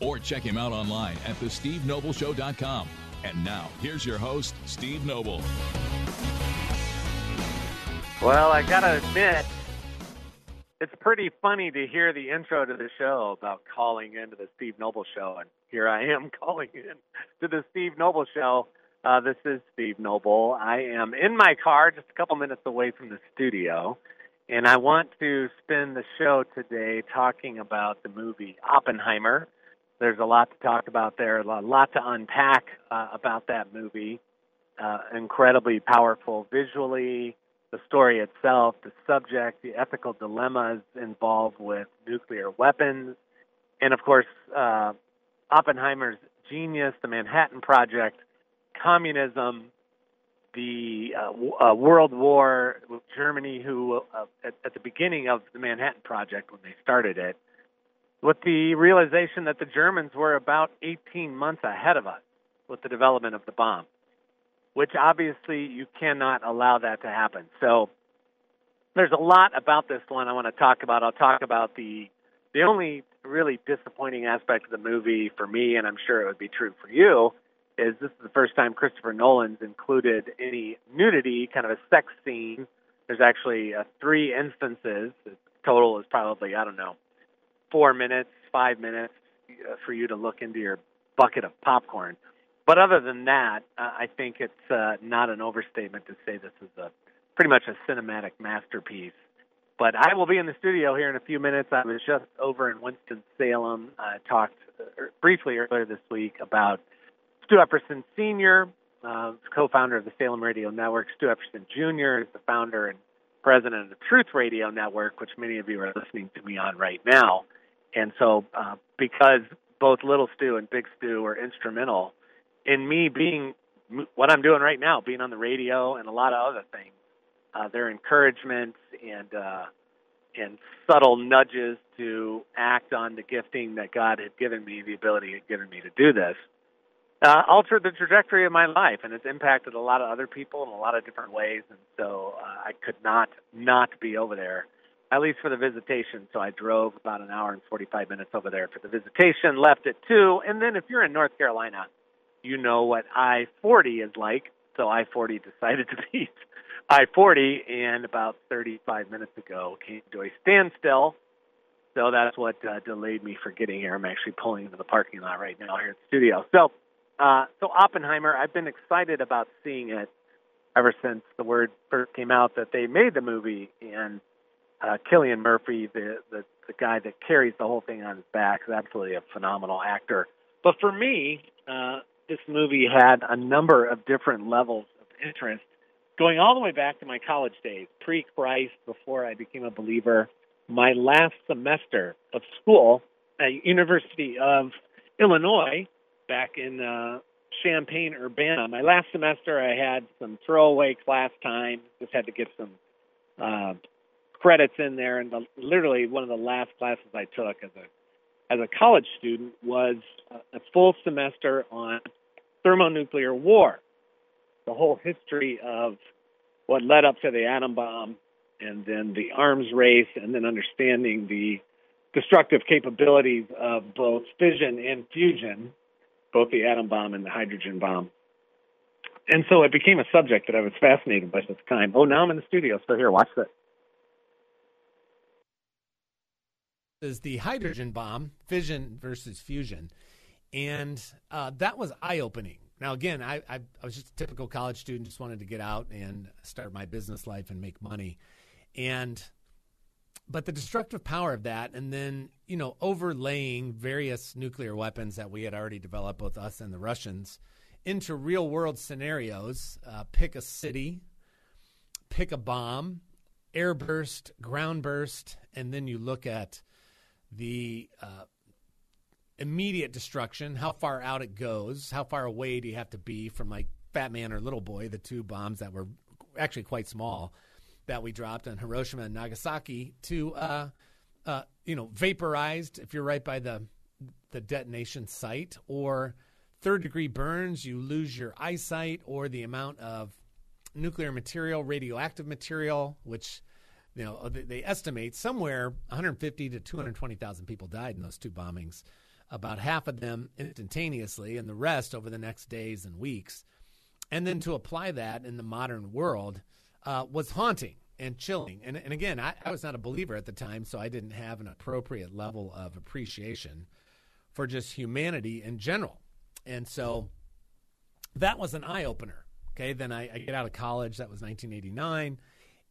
Or check him out online at thestevenobleshow.com. And now, here's your host, Steve Noble. Well, I gotta admit, it's pretty funny to hear the intro to the show about calling into the Steve Noble Show, and here I am calling in to the Steve Noble Show. Uh, this is Steve Noble. I am in my car, just a couple minutes away from the studio, and I want to spend the show today talking about the movie Oppenheimer. There's a lot to talk about there, a lot to unpack uh, about that movie. Uh, incredibly powerful visually, the story itself, the subject, the ethical dilemmas involved with nuclear weapons, and of course, uh, Oppenheimer's genius, the Manhattan Project communism, the uh, uh, World War with Germany, who uh, at, at the beginning of the Manhattan Project when they started it, with the realization that the Germans were about 18 months ahead of us with the development of the bomb, which obviously you cannot allow that to happen. So there's a lot about this one I want to talk about. I'll talk about the the only really disappointing aspect of the movie for me, and I'm sure it would be true for you, is this is the first time Christopher Nolan's included any nudity, kind of a sex scene. There's actually uh, three instances. The total is probably I don't know, four minutes, five minutes uh, for you to look into your bucket of popcorn. But other than that, uh, I think it's uh, not an overstatement to say this is a pretty much a cinematic masterpiece. But I will be in the studio here in a few minutes. I was just over in Winston Salem. I talked uh, briefly earlier this week about Stu Epperson Sr., uh, co-founder of the Salem Radio Network. Stu Epperson Jr. is the founder and president of the Truth Radio Network, which many of you are listening to me on right now. And so, uh, because both Little Stu and Big Stu were instrumental in me being what I'm doing right now, being on the radio and a lot of other things, uh, their encouragement and uh, and subtle nudges to act on the gifting that God had given me, the ability had given me to do this uh, altered the trajectory of my life, and it's impacted a lot of other people in a lot of different ways. And so uh, I could not not be over there, at least for the visitation. So I drove about an hour and 45 minutes over there for the visitation, left at two, and then if you're in North Carolina, you know what I-40 is like. So I-40 decided to beat I-40, and about 35 minutes ago came to a standstill. So that's what uh, delayed me for getting here. I'm actually pulling into the parking lot right now here at the studio. So uh, so Oppenheimer, I've been excited about seeing it ever since the word first came out that they made the movie, and uh, Cillian Murphy, the, the the guy that carries the whole thing on his back, is absolutely a phenomenal actor. But for me, uh, this movie had a number of different levels of interest, going all the way back to my college days, pre-Christ, before I became a believer. My last semester of school at University of Illinois back in uh, Champaign Urbana. My last semester, I had some throwaway class time. Just had to get some uh, credits in there, and the, literally one of the last classes I took as a as a college student was a, a full semester on thermonuclear war, the whole history of what led up to the atom bomb, and then the arms race, and then understanding the destructive capabilities of both fission and fusion both the atom bomb and the hydrogen bomb. And so it became a subject that I was fascinated by at the time. Oh, now I'm in the studio, so here, watch this. Is the hydrogen bomb, fission versus fusion. And uh, that was eye opening. Now, again, I, I, I was just a typical college student, just wanted to get out and start my business life and make money. And but the destructive power of that, and then you know overlaying various nuclear weapons that we had already developed, both us and the Russians, into real world scenarios. Uh, pick a city, pick a bomb, airburst, ground burst, and then you look at the uh, immediate destruction, how far out it goes, how far away do you have to be from like Fat Man or Little Boy, the two bombs that were actually quite small that we dropped on Hiroshima and Nagasaki, to uh, uh, you know vaporized if you're right by the the detonation site, or third degree burns, you lose your eyesight, or the amount of nuclear material, radioactive material, which you know they estimate somewhere 150 to 220,000 people died in those two bombings. About half of them instantaneously, and the rest over the next days and weeks. And then to apply that in the modern world uh, was haunting and chilling. And, and again, I, I was not a believer at the time, so I didn't have an appropriate level of appreciation for just humanity in general. And so that was an eye opener. Okay, then I, I, get out of college. That was 1989,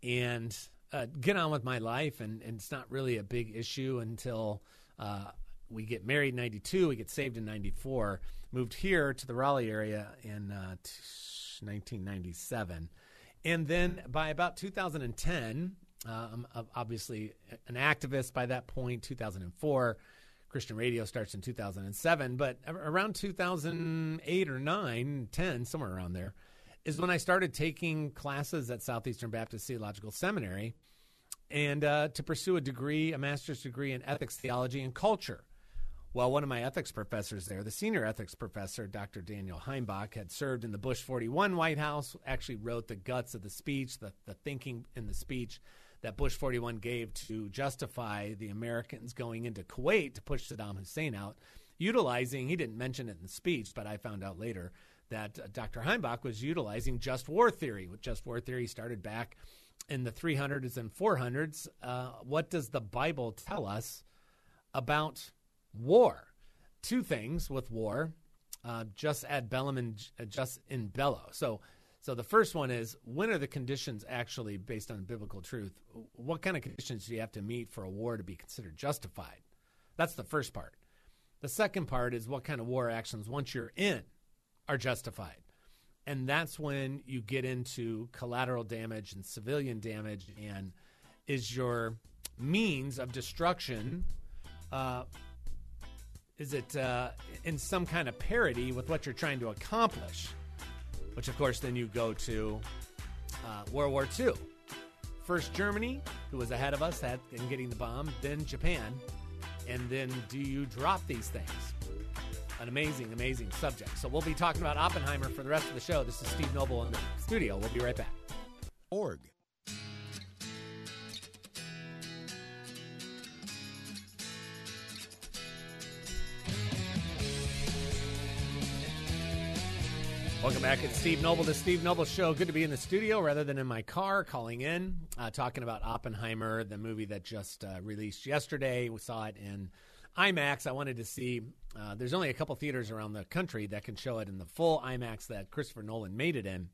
and uh, get on with my life. And, and, it's not really a big issue until uh, we get married in 92. We get saved in 94. Moved here to the Raleigh area in uh, 1997. And then by about 2010, uh, I'm obviously an activist by that point, 2004. Christian radio starts in 2007, but around 2008 or 9, 10, somewhere around there, is when I started taking classes at Southeastern Baptist Theological Seminary and uh, to pursue a degree, a master's degree in ethics, theology, and culture. Well, one of my ethics professors there, the senior ethics professor, Dr. Daniel Heimbach, had served in the Bush 41 White House, actually wrote the guts of the speech, the, the thinking in the speech that Bush 41 gave to justify the Americans going into Kuwait to push Saddam Hussein out, utilizing, he didn't mention it in the speech, but I found out later that uh, Dr. Heimbach was utilizing just war theory. With just war theory started back in the 300s and 400s. Uh, what does the Bible tell us about war? Two things with war, uh, just ad bellum and uh, just in bello. So so the first one is when are the conditions actually based on biblical truth? What kind of conditions do you have to meet for a war to be considered justified? That's the first part. The second part is what kind of war actions, once you're in, are justified. And that's when you get into collateral damage and civilian damage, and is your means of destruction. Uh, is it uh, in some kind of parity with what you're trying to accomplish? which of course then you go to uh, World War II. First Germany, who was ahead of us in getting the bomb, then Japan, and then do you drop these things? An amazing, amazing subject. So we'll be talking about Oppenheimer for the rest of the show. This is Steve Noble in the studio. We'll be right back. Org. Welcome back. It's Steve Noble, the Steve Noble Show. Good to be in the studio rather than in my car, calling in, uh, talking about Oppenheimer, the movie that just uh, released yesterday. We saw it in IMAX. I wanted to see. Uh, there's only a couple theaters around the country that can show it in the full IMAX that Christopher Nolan made it in.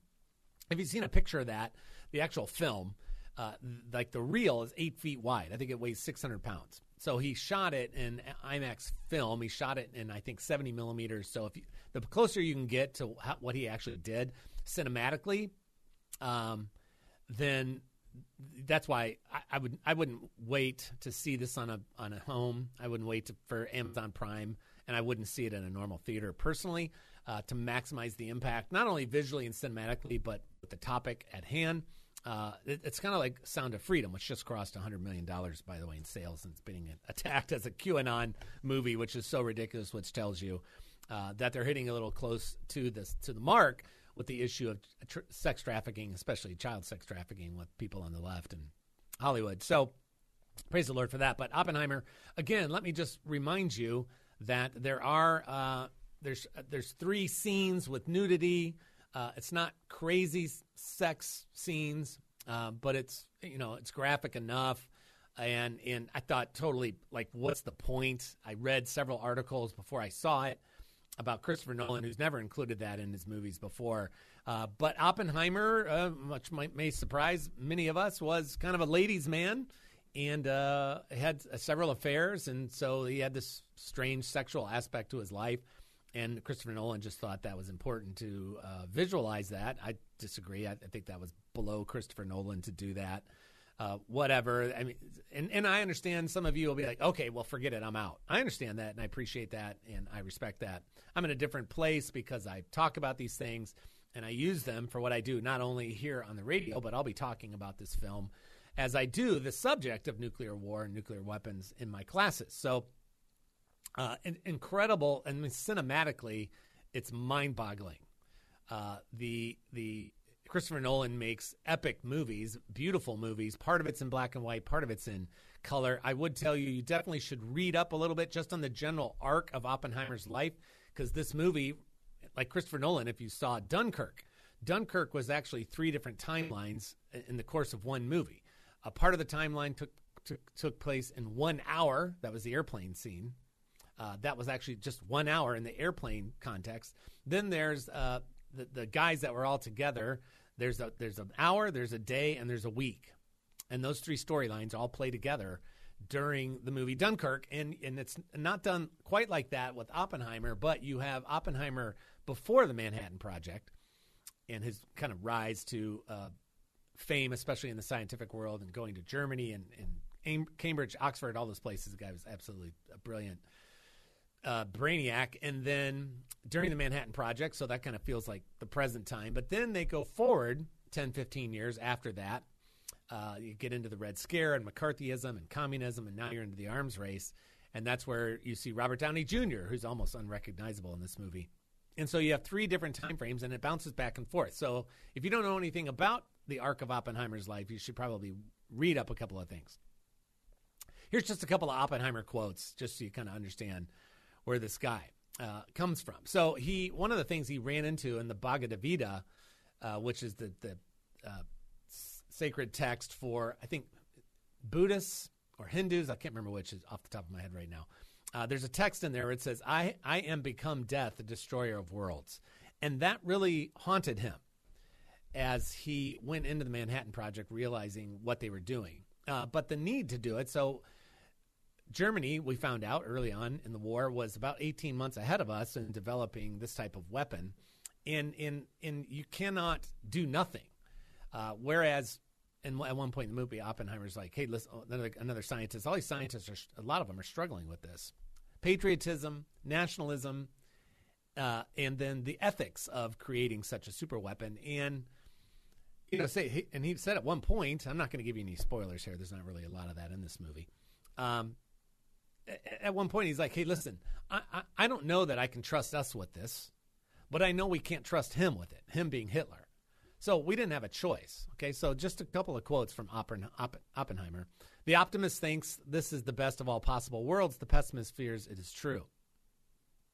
Have you seen a picture of that, the actual film, uh, like the reel is eight feet wide. I think it weighs 600 pounds. So he shot it in IMAX film. He shot it in I think 70 millimeters. So if you, the closer you can get to what he actually did cinematically, um, then that's why I, I, would I wouldn't wait to see this on a on a home. I wouldn't wait to, for Amazon Prime, and I wouldn't see it in a normal theater personally uh, to maximize the impact, not only visually and cinematically, but with the topic at hand. Uh, it, it's kind of like Sound of Freedom, which just crossed $100 million, by the way, in sales and it's being attacked as a QAnon movie, which is so ridiculous, which tells you uh, that they're hitting a little close to, this, to the mark with the issue of tr- sex trafficking, especially child sex trafficking with people on the left and Hollywood. So praise the Lord for that. But Oppenheimer, again, let me just remind you that there are uh, there's uh, there's three scenes with nudity. Uh, it's not crazy sex scenes, uh, but it's you know it's graphic enough. And and I thought totally like, what's the point? I read several articles before I saw it about Christopher Nolan, who's never included that in his movies before. Uh, but Oppenheimer, uh, much might, may surprise many of us, was kind of a ladies' man and uh, had several affairs, and so he had this strange sexual aspect to his life. And Christopher Nolan just thought that was important to uh, visualize that. I disagree. I, I, think that was below Christopher Nolan to do that. Uh, whatever. I mean, and, and I understand some of you will be like, okay, well, forget it. I'm out. I understand that and I appreciate that and I respect that. I'm in a different place because I talk about these things and I use them for what I do, not only here on the radio, but I'll be talking about this film as I do the subject of nuclear war and nuclear weapons in my classes. So, uh, incredible and cinematically, it's mind boggling. Uh, the the Christopher Nolan makes epic movies, beautiful movies. Part of it's in black and white, part of it's in color. I would tell you, you definitely should read up a little bit just on the general arc of Oppenheimer's life, because this movie, like Christopher Nolan, if you saw Dunkirk, Dunkirk was actually three different timelines in the course of one movie. A part of the timeline took took, took place in one hour. That was the airplane scene. Uh, that was actually just one hour in the airplane context. Then there's uh, the, the guys that were all together there's a there's an hour, there's a day, and there's a week, and those three storylines all play together during the movie Dunkirk, and and it's not done quite like that with Oppenheimer, but you have Oppenheimer before the Manhattan Project, and his kind of rise to uh, fame, especially in the scientific world, and going to Germany and, and Cambridge, Oxford, all those places. The guy was absolutely brilliant uh, Brainiac, and then during the Manhattan Project, so that kind of feels like the present time. But then they go forward 10, 15 years after that. Uh, you get into the Red Scare and McCarthyism and communism, and now you're into the arms race. And that's where you see Robert Downey Jr., who's almost unrecognizable in this movie. And so you have three different time frames, and it bounces back and forth. So if you don't know anything about the arc of Oppenheimer's life, you should probably read up a couple of things. Here's just a couple of Oppenheimer quotes, just so you kind of understand where this guy uh, comes from. So he one of the things he ran into in the Bhagavad Gita, uh, which is the the uh, sacred text for I think Buddhists or Hindus. I can't remember which is off the top of my head right now. Uh, there's a text in there where it says, "I I am become death, the destroyer of worlds," and that really haunted him as he went into the Manhattan Project, realizing what they were doing, uh, but the need to do it. So Germany, we found out early on in the war, was about 18 months ahead of us in developing this type of weapon. And, and, and you cannot do nothing. Uh, whereas, and at one point in the movie, Oppenheimer's like, hey, listen, oh, another, another scientist, all these scientists, are, a lot of them are struggling with this patriotism, nationalism, uh, and then the ethics of creating such a super weapon. And, you know, say, and he said at one point, I'm not going to give you any spoilers here. There's not really a lot of that in this movie. Um, at one point he's like, "Hey, listen, I, I, I don't know that I can trust us with this, but I know we can't trust him with it. Him being Hitler." So we didn't have a choice. Okay, so just a couple of quotes from Oppenheimer. The optimist thinks this is the best of all possible worlds. The pessimist fears it is true.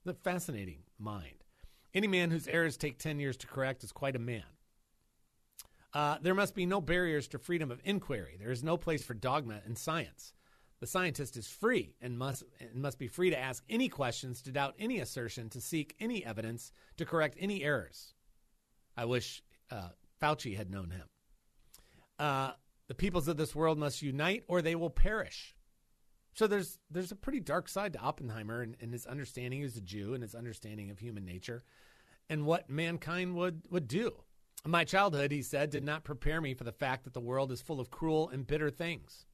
The fascinating mind. Any man whose errors take 10 years to correct is quite a man. Uh, there must be no barriers to freedom of inquiry. There is no place for dogma in science. The scientist is free and must, and must be free to ask any questions, to doubt any assertion, to seek any evidence, to correct any errors. I wish uh, Fauci had known him. Uh, the peoples of this world must unite or they will perish. So there's there's a pretty dark side to Oppenheimer and, and his understanding as a Jew and his understanding of human nature and what mankind would, would do. My childhood, he said, did not prepare me for the fact that the world is full of cruel and bitter things.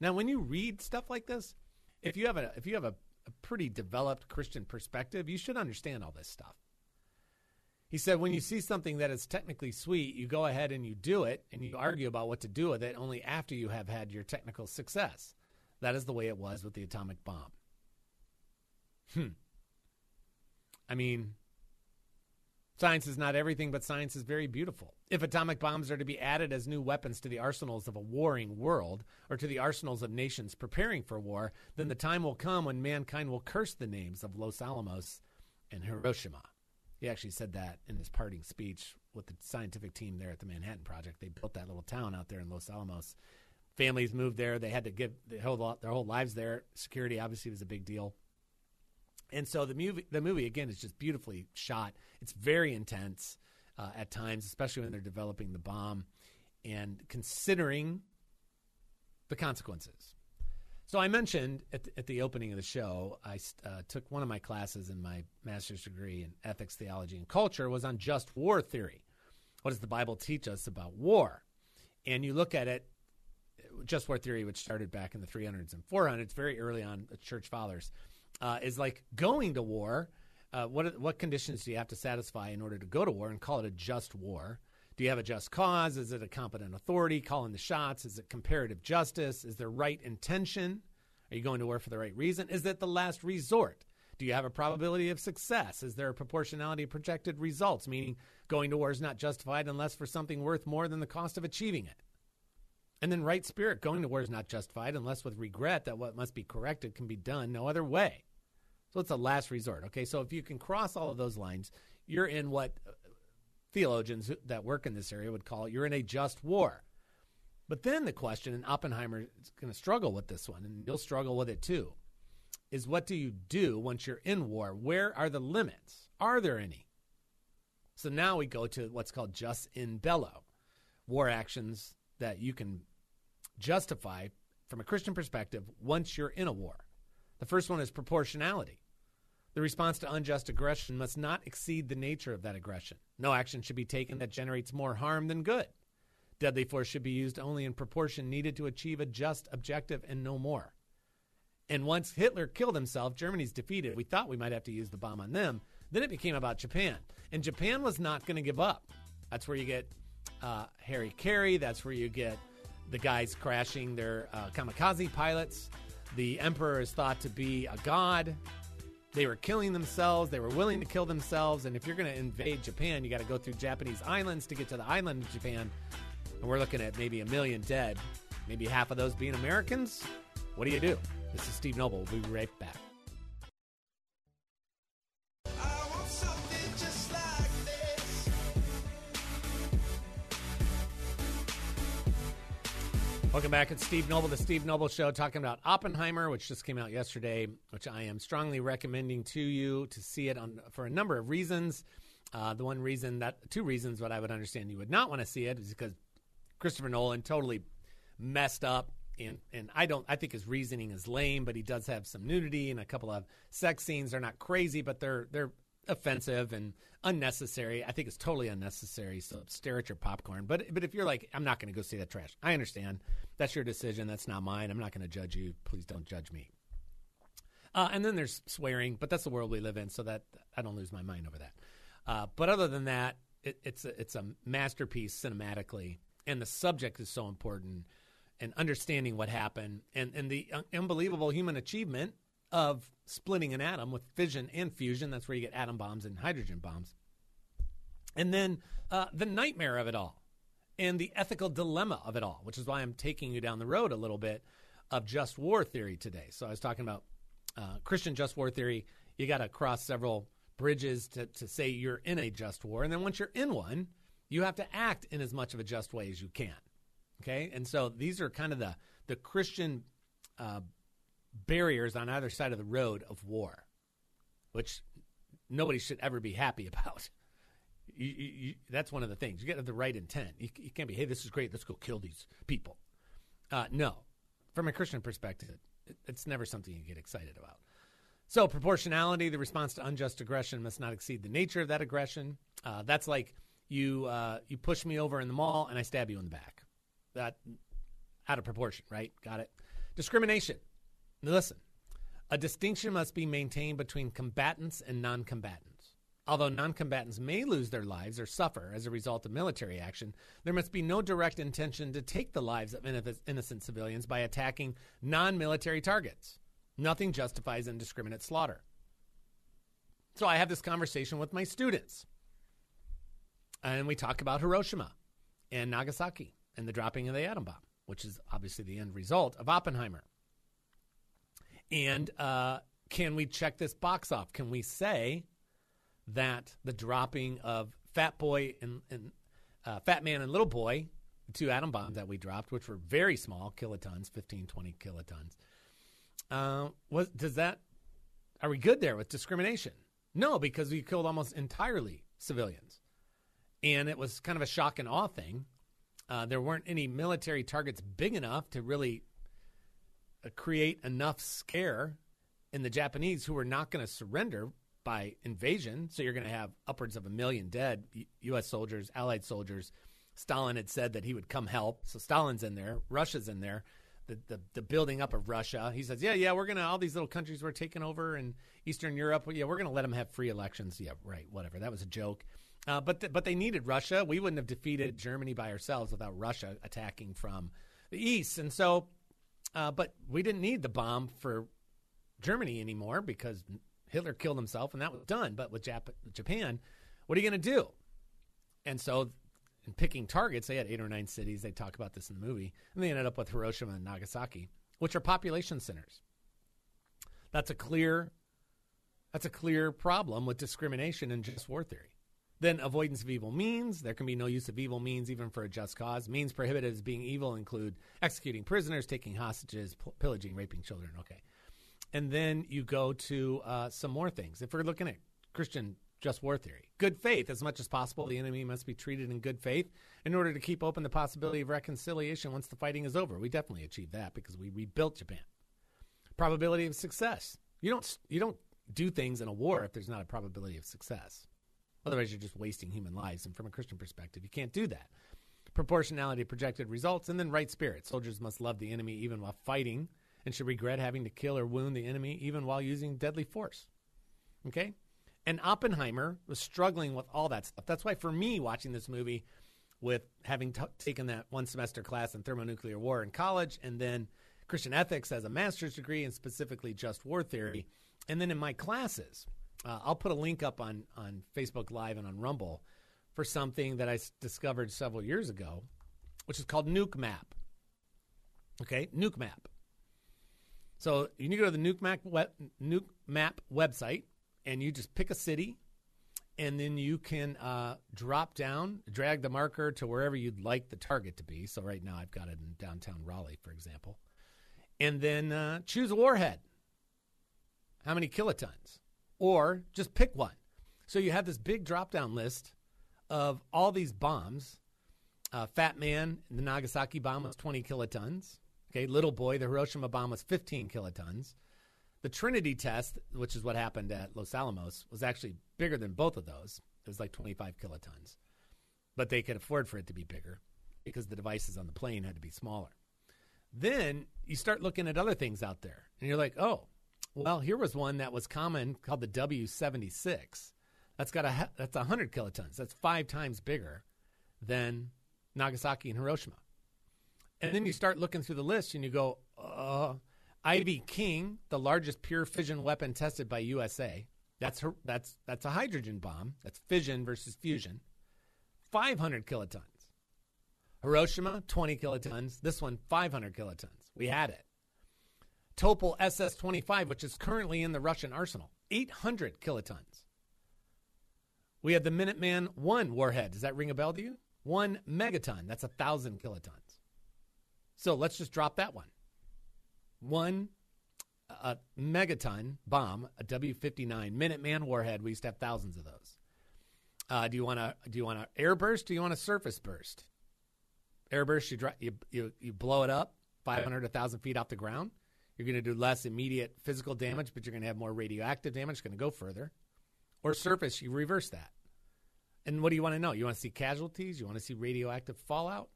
Now, when you read stuff like this, if you have a if you have a, a pretty developed Christian perspective, you should understand all this stuff. He said, when you see something that is technically sweet, you go ahead and you do it, and you argue about what to do with it only after you have had your technical success. That is the way it was with the atomic bomb. Hmm. I mean, Science is not everything, but science is very beautiful. If atomic bombs are to be added as new weapons to the arsenals of a warring world, or to the arsenals of nations preparing for war, then the time will come when mankind will curse the names of Los Alamos and Hiroshima. He actually said that in his parting speech with the scientific team there at the Manhattan Project. They built that little town out there in Los Alamos. Families moved there. They had to give their whole, their whole lives there. Security obviously was a big deal. And so the movie, the movie again is just beautifully shot. It's very intense uh, at times, especially when they're developing the bomb and considering the consequences. So I mentioned at the, at the opening of the show, I uh, took one of my classes in my master's degree in ethics, theology, and culture was on just war theory. What does the Bible teach us about war? And you look at it just war theory, which started back in the 300s and 400s, very early on, the church fathers, uh, is like going to war. Uh, what what conditions do you have to satisfy in order to go to war and call it a just war? Do you have a just cause? Is it a competent authority calling the shots? Is it comparative justice? Is there right intention? Are you going to war for the right reason? Is it the last resort? Do you have a probability of success? Is there a proportionality of projected results, meaning going to war is not justified unless for something worth more than the cost of achieving it? And then right spirit, going to war is not justified unless with regret that what must be corrected can be done no other way. So it's a last resort. Okay, so if you can cross all of those lines, you're in what uh, theologians that work in this area would call it you're in a just war. But then the question, and Oppenheimer is going to struggle with this one, and you'll struggle with it too, is what do you do once you're in war? Where are the limits? Are there any? So now we go to what's called just in bello, war actions that you can justify from a Christian perspective once you're in a war. The first one is proportionality. The response to unjust aggression must not exceed the nature of that aggression. No action should be taken that generates more harm than good. Deadly force should be used only in proportion needed to achieve a just objective and no more. And once Hitler killed himself, Germany's defeated. We thought we might have to use the bomb on them. Then it became about Japan. And Japan was not going to give up. That's where you get uh, hara-kiri. That's where you get the guys crashing their uh, kamikaze pilots. The emperor is thought to be a god. They were killing themselves. They were willing to kill themselves. And if you're going to invade Japan, you got to go through Japanese islands to get to the island of Japan. And we're looking at maybe a million dead, maybe half of those being Americans. What do you do? This is Steve Noble. We'll be right back. Welcome back. It's Steve Noble, the Steve Noble Show, talking about Oppenheimer, which just came out yesterday, which I am strongly recommending to you to see it on for a number of reasons. Uh, the one reason that two reasons, what I would understand you would not want to see it is because Christopher Nolan totally messed up, and and I don't. I think his reasoning is lame, but he does have some nudity and a couple of sex scenes. They're not crazy, but they're they're offensive and unnecessary. I think it's totally unnecessary. So stare at your popcorn. But but if you're like, I'm not going to go see that trash. I understand. That's your decision. That's not mine. I'm not going to judge you. Please don't judge me. Uh, and then there's swearing, but that's the world we live in. So that I don't lose my mind over that. Uh, but other than that, it, it's a, it's a masterpiece cinematically, and the subject is so important, and understanding what happened, and and the unbelievable human achievement of splitting an atom with fission and fusion. That's where you get atom bombs and hydrogen bombs. And then uh, the nightmare of it all and the ethical dilemma of it all, which is why I'm taking you down the road a little bit of just war theory today. So I was talking about uh, Christian just war theory. You got to cross several bridges to, to say you're in a just war. And then once you're in one, you have to act in as much of a just way as you can. Okay. And so these are kind of the, the Christian uh, barriers on either side of the road of war, which nobody should ever be happy about. You, you, you, that's one of the things. You got to have the right intent. You, can't be, hey, this is great. Let's go kill these people. Uh, no. From a Christian perspective, it, it's never something you get excited about. So, proportionality, the response to unjust aggression must not exceed the nature of that aggression. Uh, that's like you uh, you push me over in the mall and I stab you in the back. That out of proportion, right? Got it. Discrimination. Now listen, a distinction must be maintained between combatants and non combatants. Although non combatants may lose their lives or suffer as a result of military action, there must be no direct intention to take the lives of innocent civilians by attacking non military targets. Nothing justifies indiscriminate slaughter. So I have this conversation with my students. And we talk about Hiroshima and Nagasaki and the dropping of the atom bomb, which is obviously the end result of Oppenheimer. And uh, can we check this box off? Can we say that the dropping of Fat Boy and, and uh, Fat Man and Little Boy, two atom bombs that we dropped, which were very small, kilotons, 15, 20 kilotons, uh, was does that are we good there with discrimination? No, because we killed almost entirely civilians, and it was kind of a shock and awe thing. Uh, there weren't any military targets big enough to really create enough scare in the Japanese who are not going to surrender by invasion. So you're going to have upwards of a million dead U.S. soldiers, Allied soldiers, Stalin had said that he would come help. So Stalin's in there, Russia's in there. The, the, the building up of Russia. He says, yeah, yeah, we're gonna all these little countries we're taking over in Eastern Europe. Yeah, we're gonna let them have free elections. Yeah, right, whatever. That was a joke. Uh, but th- but they needed Russia. We wouldn't have defeated Germany by ourselves without Russia attacking from the east. And so, uh, but we didn't need the bomb for Germany anymore because Hitler killed himself and that was done. But with Jap- Japan, what are you going to do? And so, in picking targets, they had eight or nine cities. They talk about this in the movie, and they ended up with Hiroshima and Nagasaki, which are population centers. That's a clear, that's a clear problem with discrimination and just war theory. Then avoidance of evil means. There can be no use of evil means even for a just cause. Means prohibited as being evil include executing prisoners, taking hostages, pillaging, raping children. Okay. And then you go to uh, some more things. If we're looking at Christian just war theory, good faith, as much as possible, the enemy must be treated in good faith in order to keep open the possibility of reconciliation once the fighting is over. We definitely achieved that because we rebuilt Japan. Probability of success. You don't you don't do things in a war if there's not a probability of success. Otherwise, you're just wasting human lives. And from a Christian perspective, you can't do that. Proportionality projected results, and then right spirit. Soldiers must love the enemy even while fighting and should regret having to kill or wound the enemy even while using deadly force. Okay? And Oppenheimer was struggling with all that stuff. That's why, for me, watching this movie, with having t- taken that one semester class in thermonuclear war in college and then Christian ethics as a master's degree and specifically just war theory, and then in my classes, uh, I'll put a link up on on Facebook Live and on Rumble for something that I s- discovered several years ago, which is called Nuke Map. Okay, Nuke Map. So you need to go to the Nuke Map, web, Nuke Map website, and you just pick a city, and then you can uh, drop down, drag the marker to wherever you'd like the target to be. So right now I've got it in downtown Raleigh, for example, and then uh, choose a warhead. How many kilotons? Or just pick one. So you have this big drop down list of all these bombs. Uh, Fat Man, the Nagasaki bomb was 20 kilotons. Okay, Little Boy, the Hiroshima bomb was 15 kilotons. The Trinity test, which is what happened at Los Alamos, was actually bigger than both of those. It was like 25 kilotons. But they could afford for it to be bigger because the devices on the plane had to be smaller. Then you start looking at other things out there, and you're like, oh, well, here was one that was common called the W76. That's got a that's 100 kilotons. That's five times bigger than Nagasaki and Hiroshima. And then you start looking through the list and you go, uh, Ivy King, the largest pure fission weapon tested by USA. That's her, that's that's a hydrogen bomb. That's fission versus fusion. 500 kilotons. Hiroshima, 20 kilotons. This one, 500 kilotons. We had it. Topol SS 25, which is currently in the Russian arsenal, 800 kilotons. We have the Minuteman 1 warhead. Does that ring a bell to you? One megaton. That's a 1,000 kilotons. So let's just drop that one. One a megaton bomb, a W 59 Minuteman warhead. We used to have thousands of those. Uh, do you want to do you want an air burst? Do you want a surface burst? Air burst, you, you, you, you blow it up 500, 1,000 feet off the ground. You're going to do less immediate physical damage, but you're going to have more radioactive damage. It's going to go further. Or surface, you reverse that. And what do you want to know? You want to see casualties? You want to see radioactive fallout?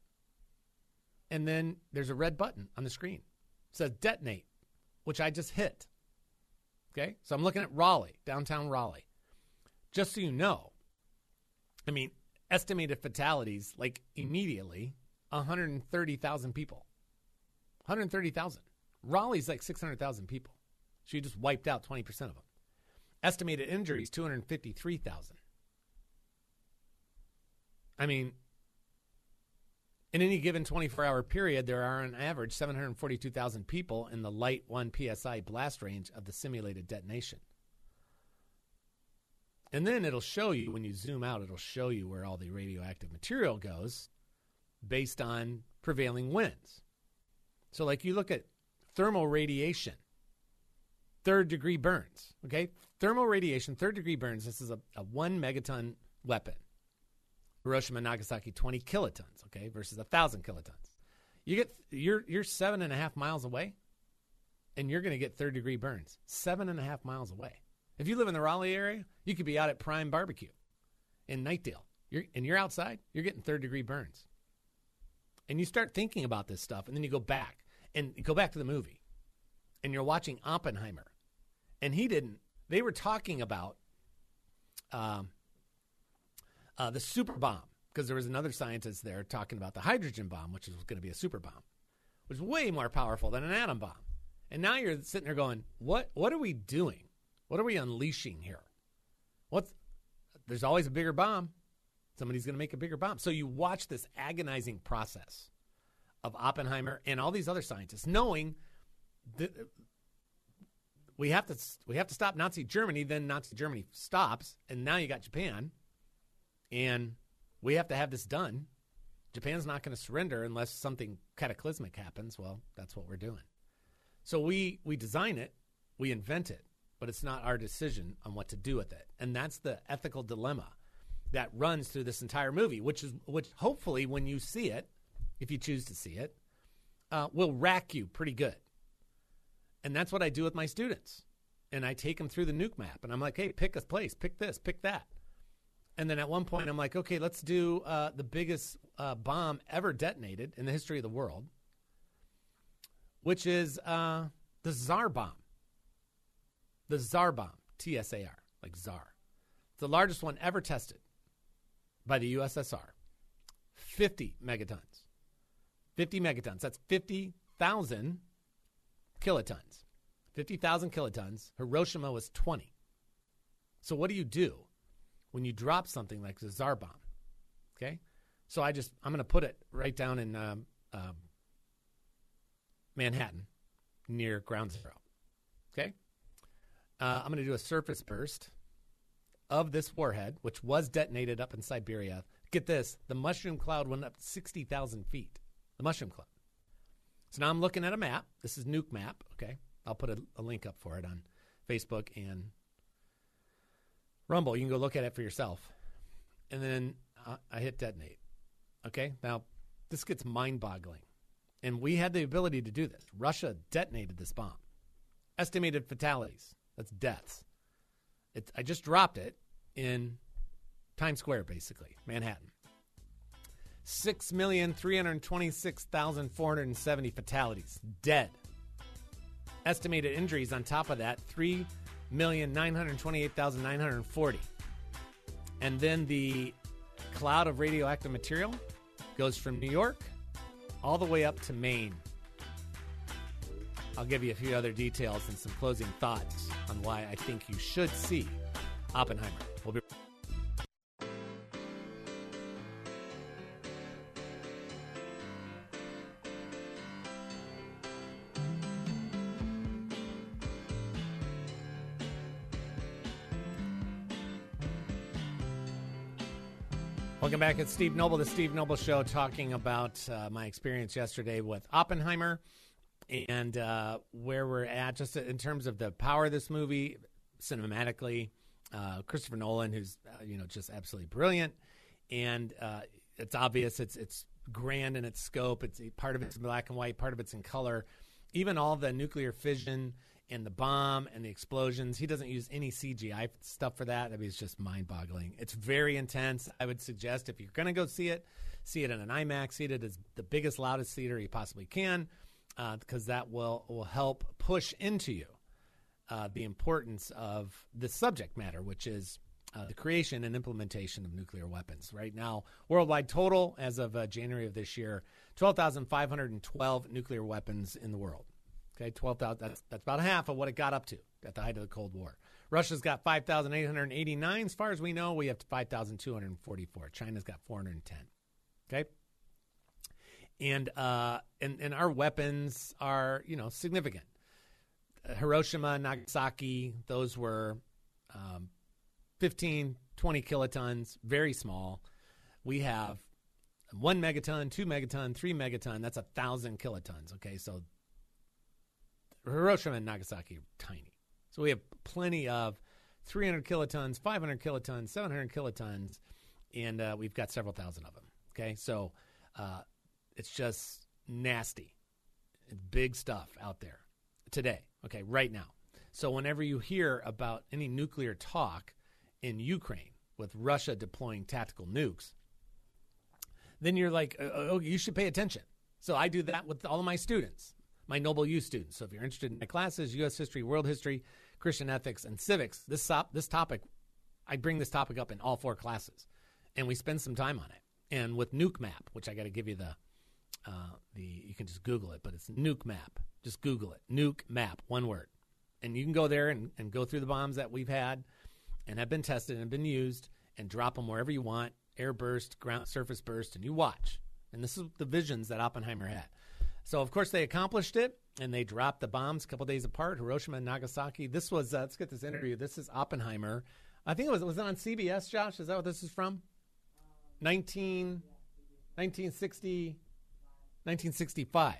And then there's a red button on the screen. It says detonate, which I just hit. Okay? So I'm looking at Raleigh, downtown Raleigh. Just so you know, I mean, estimated fatalities, like immediately, 130,000 people. 130,000. Raleigh's like 600,000 people. She just wiped out 20% of them. Estimated injuries 253,000. I mean, in any given 24 hour period, there are on average 742,000 people in the light 1 psi blast range of the simulated detonation. And then it'll show you, when you zoom out, it'll show you where all the radioactive material goes based on prevailing winds. So, like you look at thermal radiation, third degree burns. Okay, thermal radiation, third degree burns. This is a, a one megaton weapon. Hiroshima, Nagasaki, twenty kilotons. Okay, versus a thousand kilotons. You get you're you're seven and a half miles away, and you're going to get third degree burns. Seven and a half miles away. If you live in the Raleigh area, you could be out at Prime Barbecue in Knightdale. You're, and you're outside, you're getting third degree burns. And you start thinking about this stuff, and then you go back and go back to the movie, and you're watching Oppenheimer, and he didn't. They were talking about um, uh, the super bomb because there was another scientist there talking about the hydrogen bomb, which is going to be a super bomb, which is way more powerful than an atom bomb. And now you're sitting there going, "What? What are we doing? What are we unleashing here? What's? There's always a bigger bomb. Somebody's going to make a bigger bomb." So you watch this agonizing process of Oppenheimer and all these other scientists, knowing that we have to we have to stop Nazi Germany. Then Nazi Germany stops, and now you got Japan, and we have to have this done. Japan's not going to surrender unless something cataclysmic happens. Well, that's what we're doing. So we we design it, we invent it, but it's not our decision on what to do with it, and that's the ethical dilemma that runs through this entire movie. Which is which. Hopefully, when you see it, if you choose to see it, uh, will rack you pretty good. And that's what I do with my students. And I take them through the nuke map, and I'm like, hey, pick a place, pick this, pick that. And then at one point, I'm like, okay, let's do uh, the biggest uh, bomb ever detonated in the history of the world, which is uh, the Tsar bomb. The Tsar bomb, T S A R, like Tsar. It's the largest one ever tested by the USSR. 50 megatons. 50 megatons. That's 50,000 kilotons. 50,000 kilotons. Hiroshima was 20. So what do you do when you drop something like the Tsar bomb? Okay? So I just, I'm going to put it right down in um, um, Manhattan near ground zero. Okay? Uh, I'm going to do a surface burst of this warhead, which was detonated up in Siberia. Get this the mushroom cloud went up 60,000 feet. The mushroom Club. So now I'm looking at a map. This is Nuke Map. Okay. I'll put a, a link up for it on Facebook and Rumble. You can go look at it for yourself. And then I hit detonate. Okay. Now, this gets mind boggling. And we had the ability to do this. Russia detonated this bomb. Estimated fatalities. That's deaths. I just dropped it in Times Square, basically, Manhattan. 6,326,470 fatalities, dead. Estimated injuries on top of that, 3,928,940. And then the cloud of radioactive material goes from New York all the way up to Maine. I'll give you a few other details and some closing thoughts on why I think you should see Oppenheimer. We'll be back. It's Steve Noble, the Steve Noble Show, talking about uh, my experience yesterday with Oppenheimer and uh, where we're at just in terms of the power of this movie cinematically. Uh, Christopher Nolan, who's uh, you know just absolutely brilliant, and uh, it's obvious it's it's grand in its scope. It's part of it's in black and white, part of it's in color. Even all the nuclear fission and the bomb and the explosions. He doesn't use any CGI stuff for that. I mean, it's just mind boggling. It's very intense. I would suggest if you're going to go see it, see it in an IMAX, see it as the biggest, loudest theater you possibly can, because uh, that will, will help push into you uh, the importance of the subject matter, which is uh, the creation and implementation of nuclear weapons. Right now, worldwide total, as of uh, January of this year, 12,512 nuclear weapons in the world. Okay, 12,000. That's, that's about half of what it got up to at the height of the Cold War. Russia's got 5,889. As far as we know, we have 5,244. China's got 410. Okay? And, uh, and, and our weapons are, you know, significant. Hiroshima, Nagasaki, those were um, 15, 20 kilotons, very small. We have one megaton, two megaton, three megaton. That's a thousand kilotons. Okay, so Hiroshima and Nagasaki are tiny. So we have plenty of 300 kilotons, 500 kilotons, 700 kilotons, and uh, we've got several thousand of them. Okay, so uh, it's just nasty, big stuff out there today. Okay, right now. So whenever you hear about any nuclear talk in Ukraine with Russia deploying tactical nukes, then you're like, oh, oh, you should pay attention. So I do that with all of my students, my Noble U students. So if you're interested in my classes, U.S. history, world history, Christian ethics, and civics, this, this topic, I bring this topic up in all four classes, and we spend some time on it. And with Nuke Map, which I got to give you the, uh, the you can just Google it, but it's Nuke Map. Just Google it, Nuke Map, one word, and you can go there and, and go through the bombs that we've had, and have been tested and been used, and drop them wherever you want, air burst, ground surface burst, and you watch. And this is the visions that Oppenheimer had. So of course they accomplished it, and they dropped the bombs a couple days apart, Hiroshima and Nagasaki. This was uh, let's get this interview. This is Oppenheimer. I think it was was it on CBS. Josh, is that what this is from? 19, 1960, 1965.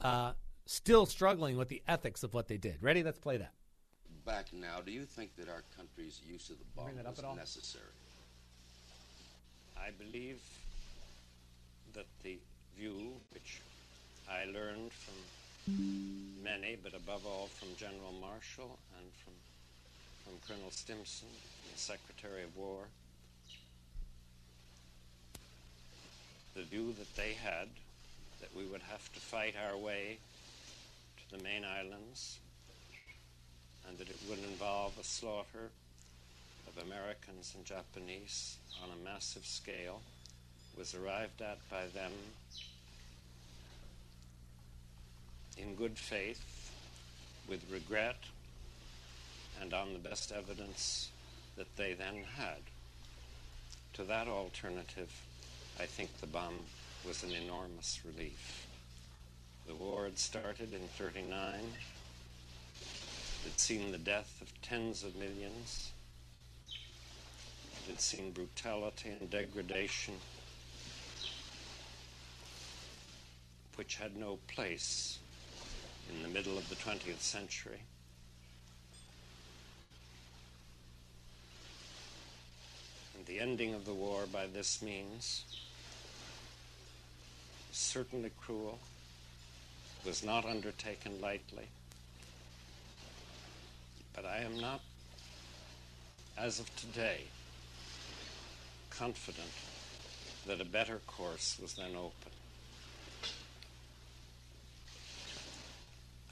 Uh, still struggling with the ethics of what they did. Ready? Let's play that. Back now, do you think that our country's use of the bomb was necessary? I believe that the view which I learned from many, but above all from General Marshall and from, from Colonel Stimson, the Secretary of War. The view that they had that we would have to fight our way to the main islands and that it would involve a slaughter of Americans and Japanese on a massive scale was arrived at by them in good faith, with regret, and on the best evidence that they then had. To that alternative, I think the bomb was an enormous relief. The war had started in 39. It had seen the death of tens of millions. It had seen brutality and degradation which had no place in the middle of the 20th century. And the ending of the war by this means, certainly cruel, was not undertaken lightly. But I am not, as of today, confident that a better course was then open.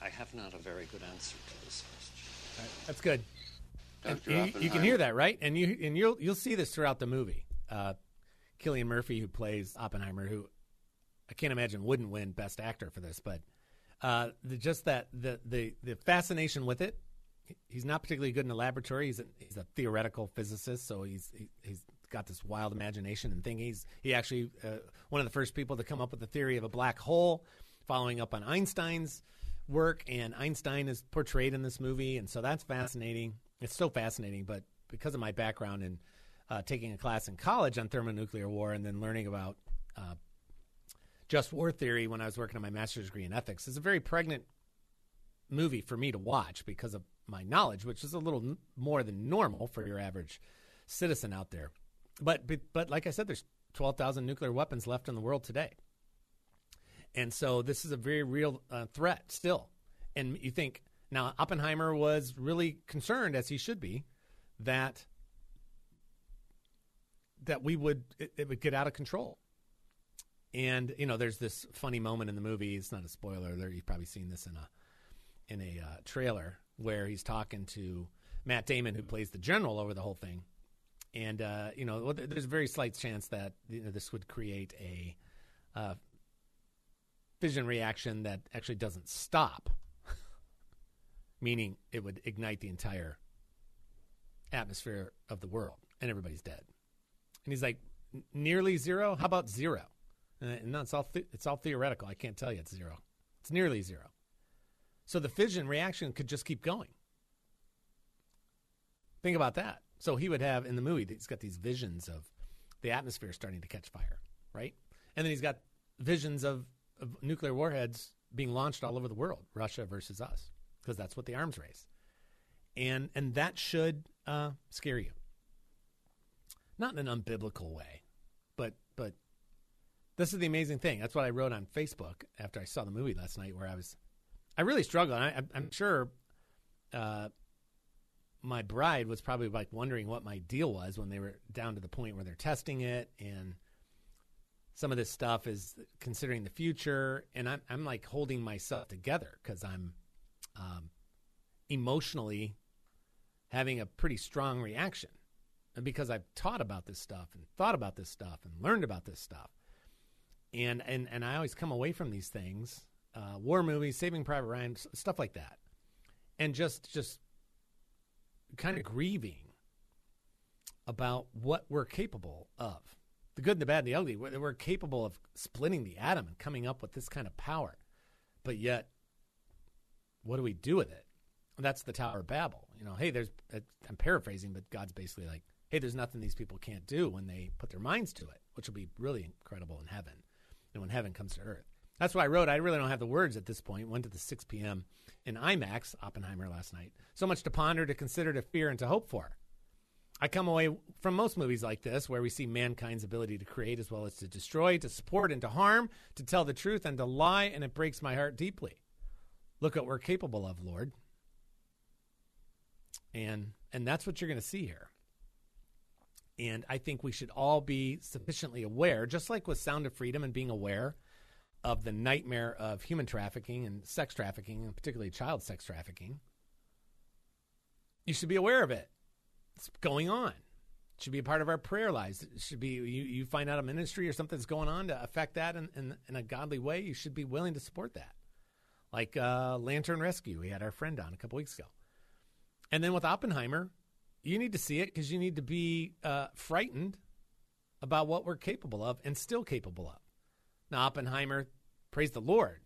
I have not a very good answer to this question. Right, that's good. You, you, can hear that, right? And you and you'll you'll see this throughout the movie. Uh, Cillian Murphy, who plays Oppenheimer, who I can't imagine wouldn't win Best Actor for this, but uh, the, just that the, the the fascination with it. He's not particularly good in the laboratory. He's a, he's a theoretical physicist, so he's he, he's got this wild imagination and thing. He's he actually uh, one of the first people to come up with the theory of a black hole, following up on Einstein's work, and Einstein is portrayed in this movie, and so that's fascinating. It's so fascinating, but because of my background in uh, taking a class in college on thermonuclear war and then learning about uh, just war theory when I was working on my master's degree in ethics, it's a very pregnant movie for me to watch because of my knowledge, which is a little n- more than normal for your average citizen out there. But but, but like I said, there's 12,000 nuclear weapons left in the world today. And so this is a very real uh, threat still. And you think now Oppenheimer was really concerned, as he should be, that that we would it, it would get out of control. And you know, there's this funny moment in the movie. It's not a spoiler. There, you've probably seen this in a in a uh, trailer where he's talking to Matt Damon, who plays the general over the whole thing. And uh, you know, there's a very slight chance that you know, this would create a uh, fission reaction that actually doesn't stop, meaning it would ignite the entire atmosphere of the world and everybody's dead. And he's like, nearly zero? How about zero? And no, it's all th- it's all theoretical. I can't tell you it's zero. It's nearly zero. So the fission reaction could just keep going. Think about that. So he would have in the movie, he's got these visions of the atmosphere starting to catch fire, right? And then he's got visions of of nuclear warheads being launched all over the world, Russia versus us, because that's what the arms race, and and that should uh, scare you. Not in an unbiblical way, but but this is the amazing thing. That's what I wrote on Facebook after I saw the movie last night, where I was, I really struggled. I, am sure. Uh, my bride was probably like wondering what my deal was when they were down to the point where they're testing it and some of this stuff is considering the future, and I'm I'm like holding myself together because I'm um, emotionally having a pretty strong reaction, and because I've taught about this stuff and thought about this stuff and learned about this stuff, and and and I always come away from these things, uh, war movies, Saving Private Ryan, stuff like that, and just just kind of grieving about what we're capable of the good and the bad and the ugly. We're, we're, capable of splitting the atom and coming up with this kind of power. But yet, what do we do with it? That's the Tower of Babel. You know, hey, there's, I'm paraphrasing, but God's basically like, hey, there's nothing these people can't do when they put their minds to it, which will be really incredible in heaven and when heaven comes to earth. That's why I wrote, I really don't have the words at this point. Went to the 6 p.m. in IMAX, Oppenheimer last night. So much to ponder, to consider, to fear, and to hope for. I come away from most movies like this where we see mankind's ability to create as well as to destroy, to support and to harm, to tell the truth and to lie, and it breaks my heart deeply. Look at what we're capable of, Lord. And and that's what you're going to see here. And I think we should all be sufficiently aware, just like with Sound of Freedom and being aware of the nightmare of human trafficking and sex trafficking, and particularly child sex trafficking. You should be aware of it it's going on. It should be a part of our prayer lives. It should be you, you find out a ministry or something that's going on to affect that in, in, in a godly way. You should be willing to support that. Like uh, Lantern Rescue, we had our friend on a couple weeks ago. And then with Oppenheimer, you need to see it because you need to be uh, frightened about what we're capable of and still capable of. Now, Oppenheimer, praise the Lord,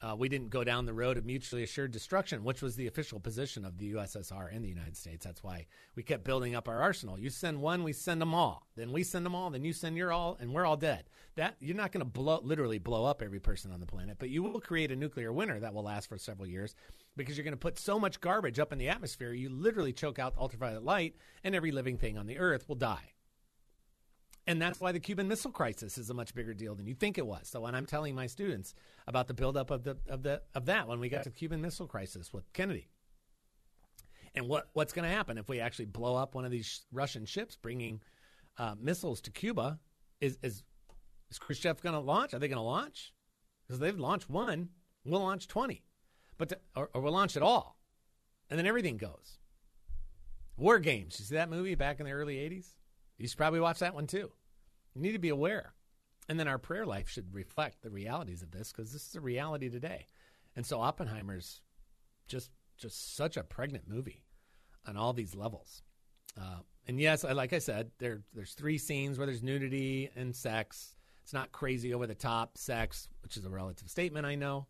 uh, we didn't go down the road of mutually assured destruction, which was the official position of the USSR and the United States. That's why we kept building up our arsenal. You send one, we send them all. Then we send them all. Then you send your all, and we're all dead. That you're not going to blow, literally blow up every person on the planet, but you will create a nuclear winter that will last for several years because you're going to put so much garbage up in the atmosphere, you literally choke out ultraviolet light, and every living thing on the earth will die. And that's why the Cuban Missile Crisis is a much bigger deal than you think it was. So when I'm telling my students about the buildup of the of the of that, when we got to the Cuban Missile Crisis with Kennedy, and what what's going to happen if we actually blow up one of these Russian ships bringing uh, missiles to Cuba? Is is is Khrushchev going to launch? Are they going to launch? Because they've launched one, we'll launch twenty, but to, or, or we'll launch it all, and then everything goes. War Games. You see that movie back in the early '80s? You should probably watch that one too. You need to be aware. And then our prayer life should reflect the realities of this because this is a reality today. And so Oppenheimer's just just such a pregnant movie on all these levels. Uh, and yes, like I said, there there's three scenes where there's nudity and sex. It's not crazy over the top sex, which is a relative statement, I know.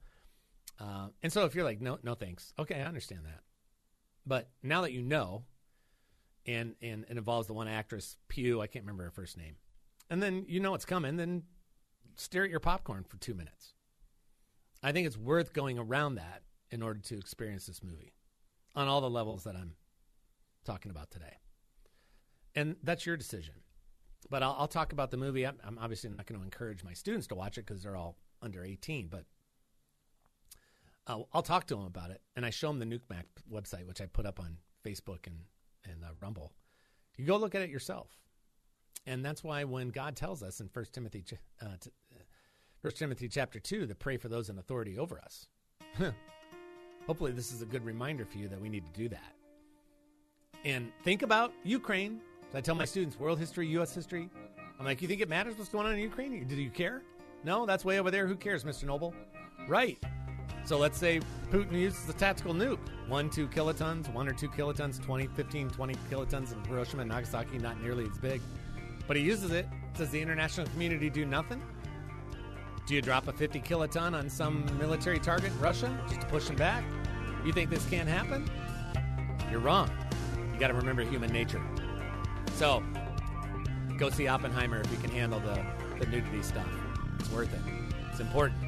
Uh, and so if you're like, no, no, thanks. Okay, I understand that. But now that you know, and and it involves the one actress Pugh. I can't remember her first name. And then you know it's coming. Then stare at your popcorn for two minutes. I think it's worth going around that in order to experience this movie on all the levels that I'm talking about today. And that's your decision. But I'll, I'll talk about the movie. I'm, I'm, obviously not going to encourage my students to watch it because they're all under 18. But I'll, I'll talk to them about it, and I show them the Nuke Map website, which I put up on Facebook and and uh, Rumble. You go look at it yourself. And that's why when God tells us in 1 Timothy, uh, t- 1 Timothy chapter 2 to pray for those in authority over us, hopefully this is a good reminder for you that we need to do that. And think about Ukraine. I tell my students world history, U.S. history. I'm like, you think it matters what's going on in Ukraine? Do you care? No, that's way over there. Who cares, Mr. Noble? Right. So let's say Putin uses the tactical nuke. One, two kilotons, one or two kilotons, 20, 15, 20 kilotons in Hiroshima and Nagasaki, not nearly as big. But he uses it. Does the international community do nothing? Do you drop a 50 kiloton on some military target, Russia, just to push them back? You think this can't happen? You're wrong. You got to remember human nature. So, go see Oppenheimer if you can handle the, the nudity stuff. It's worth it. It's important.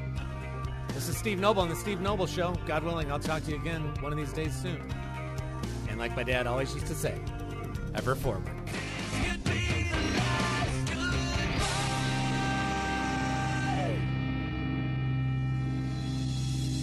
This is Steve Noble on the Steve Noble Show. God willing, I'll talk to you again one of these days soon. And like my dad always used to say, ever forward.